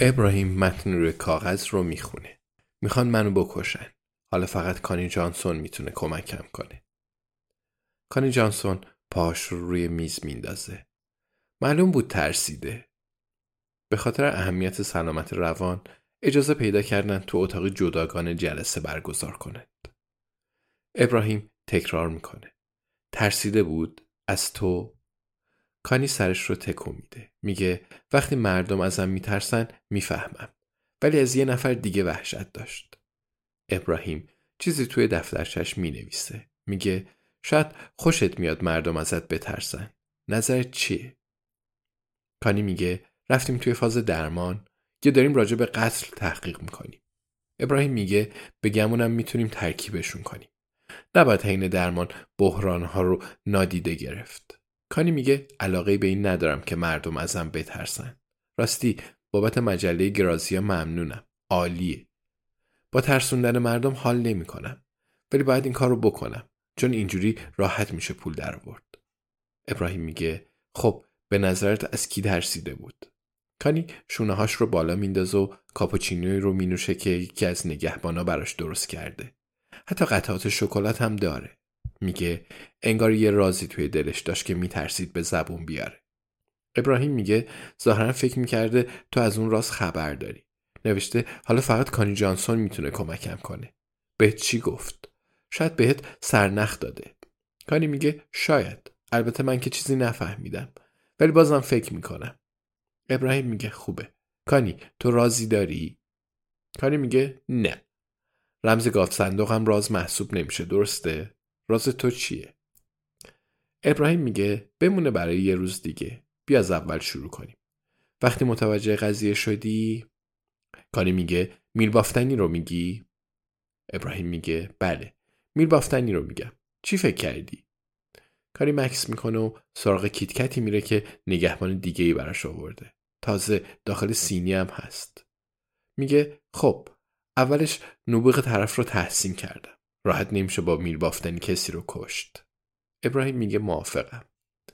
ابراهیم متن روی کاغذ رو می‌خونه. می‌خوان منو بکشن. حالا فقط کانی جانسون می‌تونه کمکم کنه. کانی جانسون پاش رو روی میز میندازه. معلوم بود ترسیده. به خاطر اهمیت سلامت روان اجازه پیدا کردن تو اتاق جداگانه جلسه برگزار کنند. ابراهیم تکرار می‌کنه. ترسیده بود از تو کانی سرش رو تکو میده. میگه وقتی مردم ازم میترسن می‌فهمم. ولی از یه نفر دیگه وحشت داشت. ابراهیم چیزی توی دفترچش می‌نویسه. میگه شاید خوشت میاد مردم ازت بترسن. نظرت چیه؟ کانی میگه رفتیم توی فاز درمان یا داریم راجع به قتل تحقیق می‌کنیم. ابراهیم میگه به گمونم می‌تونیم ترکیبشون کنیم. نباید حین درمان بحرانها رو نادیده گرفت. کانی میگه علاقه به این ندارم که مردم ازم بترسن. راستی بابت مجله گرازیا ممنونم. عالیه. با ترسوندن مردم حال نمی‌کنم. ولی باید این کار رو بکنم. چون اینجوری راحت میشه پول در آورد. ابراهیم میگه خب به نظرت از کی ترسیده بود؟ کانی شونه هاش رو بالا میندازه و کاپوچینوی رو مینوشه که یکی از نگهبانا براش درست کرده. حتی قطعات شکلات هم داره. میگه انگار یه رازی توی دلش داشت که میترسید به زبون بیاره. ابراهیم میگه ظاهرا فکر می‌کرده تو از اون راز خبر داری. نوشته حالا فقط کانی جانسون می‌تونه کمکم کنه. به چی گفت؟ شاید بهت سرنخ داده. کانی میگه شاید. البته من که چیزی نفهمیدم. ولی بازم فکر می‌کنم. ابراهیم میگه خوبه. کانی تو رازی داری؟ کانی میگه نه. رمز گاف هم راز محسوب نمیشه درسته؟ راز تو چیه؟ ابراهیم میگه بمونه برای یه روز دیگه. بیا از اول شروع کنیم. وقتی متوجه قضیه شدی کانی میگه میر بافتنی رو میگی؟ ابراهیم میگه بله میر بافتنی رو میگم. چی فکر کردی؟ کاری مکس می‌کنه و سراغ کیتکتی میره که نگهبان دیگه ای براش آورده. تازه داخل سینی هم هست. میگه خب اولش نبوغ طرف رو تحسین کردم. راحت نمیشه با میر بافتنی کسی رو کشت. ابراهیم میگه موافقم.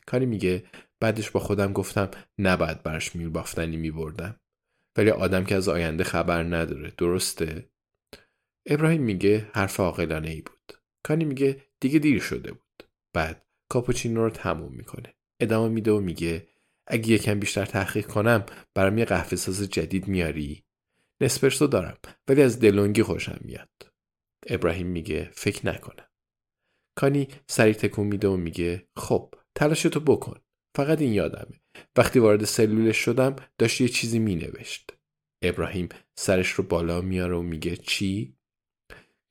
کاری میگه بعدش با خودم گفتم نباید براش میر بافتنی میبردم. ولی آدم که از آینده خبر نداره درسته؟ ابراهیم میگه حرف عاقلانه ای بود. کانی میگه دیگه دیر شده بود. بعد کاپوچینو رو تموم می‌کنه. ادامه میده و میگه اگه یکم بیشتر تحقیق کنم برام یه قهوه ساز جدید میاری؟ نسپرسو دارم ولی از دلونگی خوشم میاد. ابراهیم میگه فکر نکنم. کانی سریع تکون میده و میگه خب تلاشتو بکن. فقط این یادمه. وقتی وارد سلولش شدم داشت یه چیزی مینوشت. ابراهیم سرش رو بالا میاره و میگه چی؟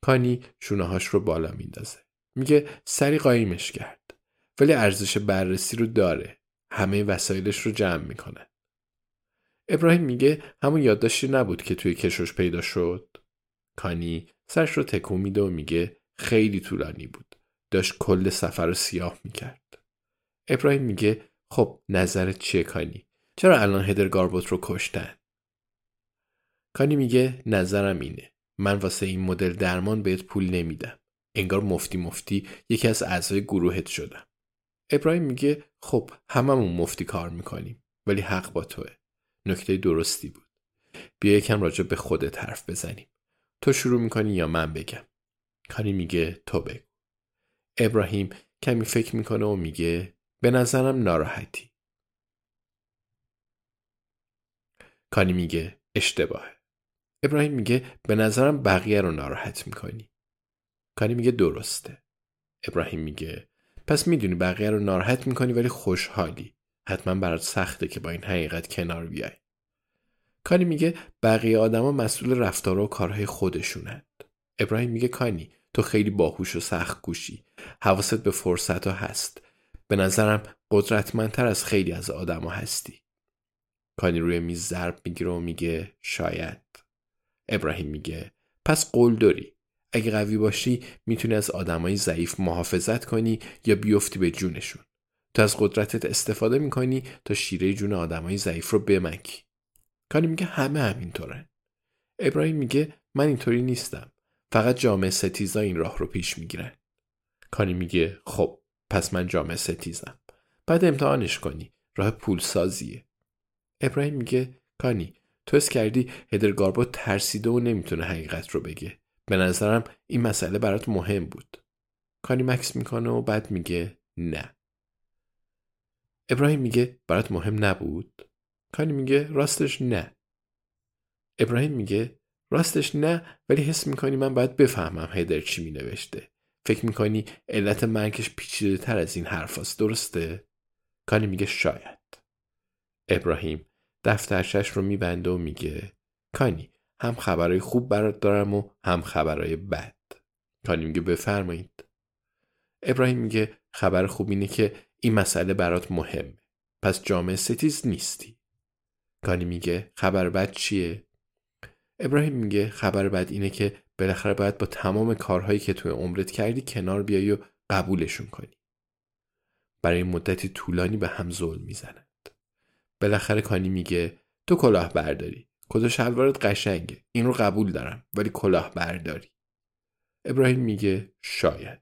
کانی شونههاش رو بالا میندازه. میگه سری قایمش کرد. ولی ارزش بررسی رو داره. همه وسایلش رو جمع می‌کنه. ابراهیم میگه همون یادداشتی نبود که توی کشوش پیدا شد. کانی سرش رو تکون میده و میگه خیلی طولانی بود. داشت کل سفر رو سیاه می‌کرد. ابراهیم میگه خب نظرت چیه کانی؟ چرا الان هدر گاربوت رو کشتن؟ کانی میگه نظرم اینه. من واسه این مدل درمان بهت پول نمیدم. انگار مفتی مفتی یکی از اعضای گروهت شدم. ابراهیم میگه خب هممون مفتی کار می‌کنیم. ولی حق با توه نکته درستی بود بیا یکم راجع به خودت حرف بزنیم تو شروع می‌کنی یا من بگم؟ کانی میگه تو بگو. ابراهیم کمی فکر می‌کنه و میگه به نظرم ناراحتی. کانی میگه اشتباهه. ابراهیم میگه به نظرم بقیه رو ناراحت می‌کنی. کانی میگه درسته. ابراهیم میگه پس می‌دونی بقیه رو ناراحت می‌کنی ولی خوشحالی. حتما برات سخته که با این حقیقت کنار بیای. کانی میگه بقیه آدما مسئول رفتار و کارهای خودشونند. ابراهیم میگه کانی تو خیلی باهوش و سخت گوشی حواست به فرصت ها هست. به نظرم قدرتمندتر از خیلی از آدما هستی. کانی روی میز ضرب می‌گیره و میگه شاید. ابراهیم میگه پس قول داری. اگه قوی باشی می‌تونی از آدمای ضعیف محافظت کنی یا بیفتی به جونشون. تو از قدرتت استفاده می‌کنی تا شیره جون آدمای ضعیف رو بمکی. کانی میگه همه همینطورن ابراهیم میگه من اینطوری نیستم. فقط جامعه ستیزا این راه رو پیش می‌گیرن کانی میگه خب پس من جامعه ستیزم. بعد امتحانش کنی. راه پولسازیه. ابراهیم میگه کانی تو اس کردی هدرگاربو ترسیده و نمی‌تونه حقیقت رو بگه. به نظرم این مسئله برات مهم بود. کانی مکس می‌کنه و بعد میگه نه. ابراهیم میگه برات مهم نبود؟ کانی میگه راستش نه. ابراهیم میگه راستش نه ولی حس می‌کنی من باید بفهمم هیدر چی مینوشته. فکر می‌کنی علت مرگش پیچیده تر از این حرف درسته؟ کانی میگه شاید. ابراهیم دفترشش رو میبنده و میگه کانی هم خبرهای خوب برات دارم و هم خبرهای بد. کانی میگه بفرمایید. ابراهیم میگه خبر خوب اینه که این مسئله برات مهمه. پس جامعه ستیز نیستی. کانی میگه خبر بد چیه؟ ابراهیم میگه خبر بد اینه که بالاخره باید با تمام کارهایی که توی عمرت کردی کنار بیای و قبولشون کنی. برای مدتی طولانی به هم ظلم می‌زنند. بالاخره کانی میگه تو کلاه برداری کت شلوارت قشنگه. این رو قبول دارم ولی کلاه برداری ابراهیم میگه شاید.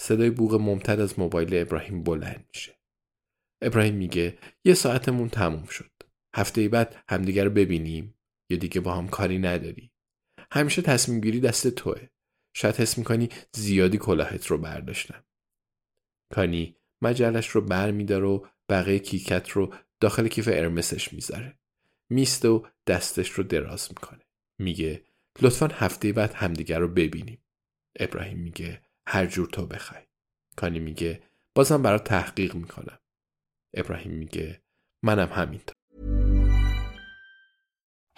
صدای بوغ ممتد از موبایل ابراهیم بلند میشه. ابراهیم میگه یه ساعتمون تموم شد. هفته بعد همدیگر رو ببینیم. یا دیگه با هم کاری نداری. همیشه تصمیم گیری دست توه. شاید حس می‌کنی زیادی کلاهت رو برداشتم. کانی مجلش رو بر میداره و بقیه کیکت رو داخل کیف ارمسش می‌ذاره. میسته و دستش رو دراز می‌کنه. میگه لطفا هفته بعد همدیگر رو ببینیم. ابراهیم میگه هر جور تو بخوای. کانی میگه بازم برات تحقیق می‌کنم. ابراهیم میگه منم همینطور.